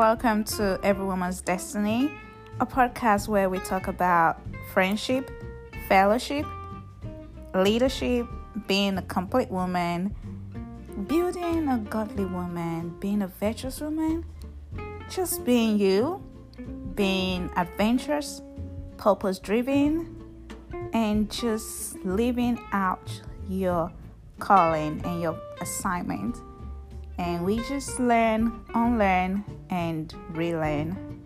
welcome to Every Woman's Destiny, a podcast where we talk about friendship, fellowship, leadership, being a complete woman, building a godly woman, being a virtuous woman, just being you, being adventurous, purpose driven, and just living out your calling and your assignment. And we just learn, unlearn, and relearn.